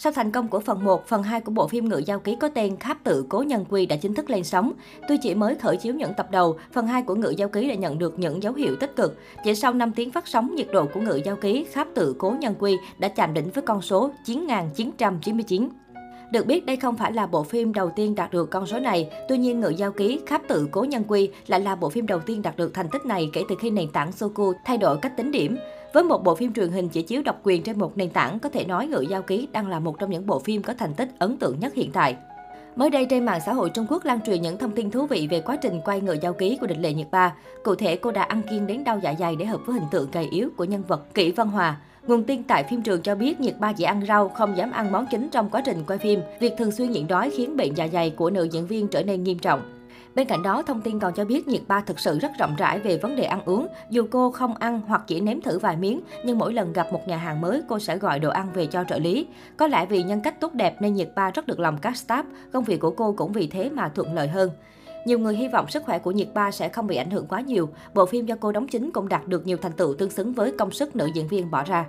Sau thành công của phần 1, phần 2 của bộ phim Ngự Giao Ký có tên Kháp tự Cố Nhân Quy đã chính thức lên sóng. Tuy chỉ mới khởi chiếu những tập đầu, phần 2 của Ngự Giao Ký đã nhận được những dấu hiệu tích cực. Chỉ sau 5 tiếng phát sóng, nhiệt độ của Ngự Giao Ký Kháp tự Cố Nhân Quy đã chạm đỉnh với con số 9.999. Được biết, đây không phải là bộ phim đầu tiên đạt được con số này. Tuy nhiên, Ngự Giao Ký, Kháp tự Cố Nhân Quy lại là bộ phim đầu tiên đạt được thành tích này kể từ khi nền tảng Soku thay đổi cách tính điểm. Với một bộ phim truyền hình chỉ chiếu độc quyền trên một nền tảng, có thể nói Ngự Giao Ký đang là một trong những bộ phim có thành tích ấn tượng nhất hiện tại. Mới đây trên mạng xã hội Trung Quốc lan truyền những thông tin thú vị về quá trình quay ngựa giao ký của địch lệ Nhiệt Ba. Cụ thể, cô đã ăn kiêng đến đau dạ dày để hợp với hình tượng gầy yếu của nhân vật Kỷ Văn Hòa. Nguồn tin tại phim trường cho biết Nhiệt Ba chỉ ăn rau, không dám ăn món chính trong quá trình quay phim. Việc thường xuyên nhịn đói khiến bệnh dạ dày của nữ diễn viên trở nên nghiêm trọng. Bên cạnh đó, thông tin còn cho biết Nhiệt Ba thực sự rất rộng rãi về vấn đề ăn uống. Dù cô không ăn hoặc chỉ nếm thử vài miếng, nhưng mỗi lần gặp một nhà hàng mới, cô sẽ gọi đồ ăn về cho trợ lý. Có lẽ vì nhân cách tốt đẹp nên Nhiệt Ba rất được lòng các staff, công việc của cô cũng vì thế mà thuận lợi hơn. Nhiều người hy vọng sức khỏe của Nhiệt Ba sẽ không bị ảnh hưởng quá nhiều. Bộ phim do cô đóng chính cũng đạt được nhiều thành tựu tương xứng với công sức nữ diễn viên bỏ ra.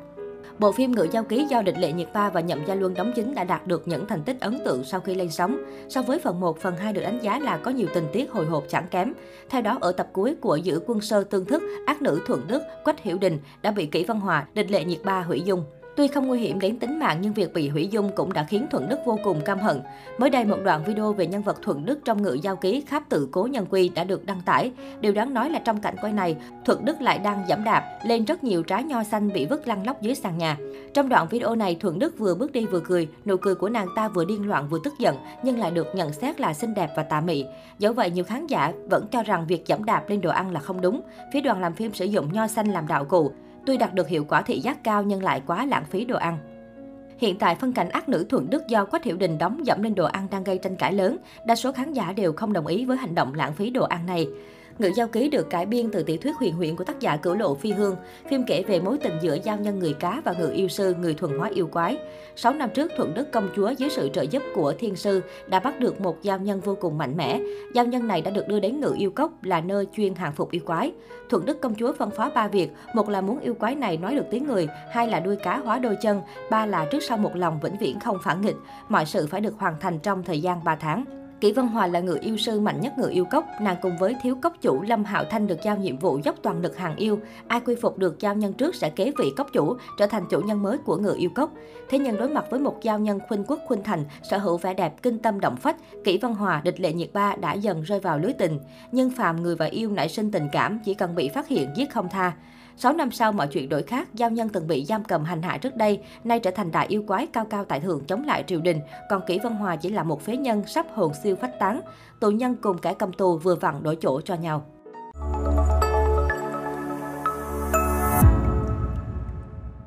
Bộ phim Ngự Giao Ký do Địch Lệ Nhiệt Ba và Nhậm Gia Luân đóng chính đã đạt được những thành tích ấn tượng sau khi lên sóng. So với phần 1, phần 2 được đánh giá là có nhiều tình tiết hồi hộp chẳng kém. Theo đó, ở tập cuối của Giữ Quân Sơ Tương Thức, ác nữ Thuận Đức, Quách Hiểu Đình đã bị Kỷ Văn Hòa, Địch Lệ Nhiệt Ba hủy dung. Tuy không nguy hiểm đến tính mạng nhưng việc bị hủy dung cũng đã khiến Thuận Đức vô cùng căm hận. Mới đây một đoạn video về nhân vật Thuận Đức trong ngự giao ký kháp tự cố nhân quy đã được đăng tải. Điều đáng nói là trong cảnh quay này, Thuận Đức lại đang giảm đạp lên rất nhiều trái nho xanh bị vứt lăn lóc dưới sàn nhà. Trong đoạn video này, Thuận Đức vừa bước đi vừa cười, nụ cười của nàng ta vừa điên loạn vừa tức giận nhưng lại được nhận xét là xinh đẹp và tà mị. Dẫu vậy, nhiều khán giả vẫn cho rằng việc giảm đạp lên đồ ăn là không đúng. Phía đoàn làm phim sử dụng nho xanh làm đạo cụ. Tuy đạt được hiệu quả thị giác cao nhưng lại quá lãng phí đồ ăn. Hiện tại, phân cảnh ác nữ Thuận Đức do Quách Hiểu Đình đóng dẫm lên đồ ăn đang gây tranh cãi lớn. Đa số khán giả đều không đồng ý với hành động lãng phí đồ ăn này. Ngự giao ký được cải biên từ tiểu thuyết huyền huyễn của tác giả Cửu Lộ Phi Hương. Phim kể về mối tình giữa giao nhân người cá và ngự yêu sư, người thuần hóa yêu quái. 6 năm trước, Thuận Đức công chúa dưới sự trợ giúp của thiên sư đã bắt được một giao nhân vô cùng mạnh mẽ. Giao nhân này đã được đưa đến ngự yêu cốc là nơi chuyên hàng phục yêu quái. Thuận Đức công chúa phân phó ba việc, một là muốn yêu quái này nói được tiếng người, hai là đuôi cá hóa đôi chân, ba là trước sau một lòng vĩnh viễn không phản nghịch. Mọi sự phải được hoàn thành trong thời gian 3 tháng. Kỷ Vân Hòa là người yêu sư mạnh nhất người yêu cốc, nàng cùng với thiếu cốc chủ Lâm Hạo Thanh được giao nhiệm vụ dốc toàn lực hàng yêu. Ai quy phục được giao nhân trước sẽ kế vị cốc chủ, trở thành chủ nhân mới của người yêu cốc. Thế nhưng đối mặt với một giao nhân khuynh quốc khuynh thành, sở hữu vẻ đẹp kinh tâm động phách, Kỷ Vân Hòa địch lệ nhiệt ba đã dần rơi vào lưới tình. Nhưng phàm người và yêu nảy sinh tình cảm chỉ cần bị phát hiện giết không tha. 6 năm sau mọi chuyện đổi khác, giao nhân từng bị giam cầm hành hạ trước đây, nay trở thành đại yêu quái cao cao tại thượng chống lại triều đình, còn Kỷ vân Hòa chỉ là một phế nhân sắp hồn siêu phách tán. Tù nhân cùng kẻ cầm tù vừa vặn đổi chỗ cho nhau.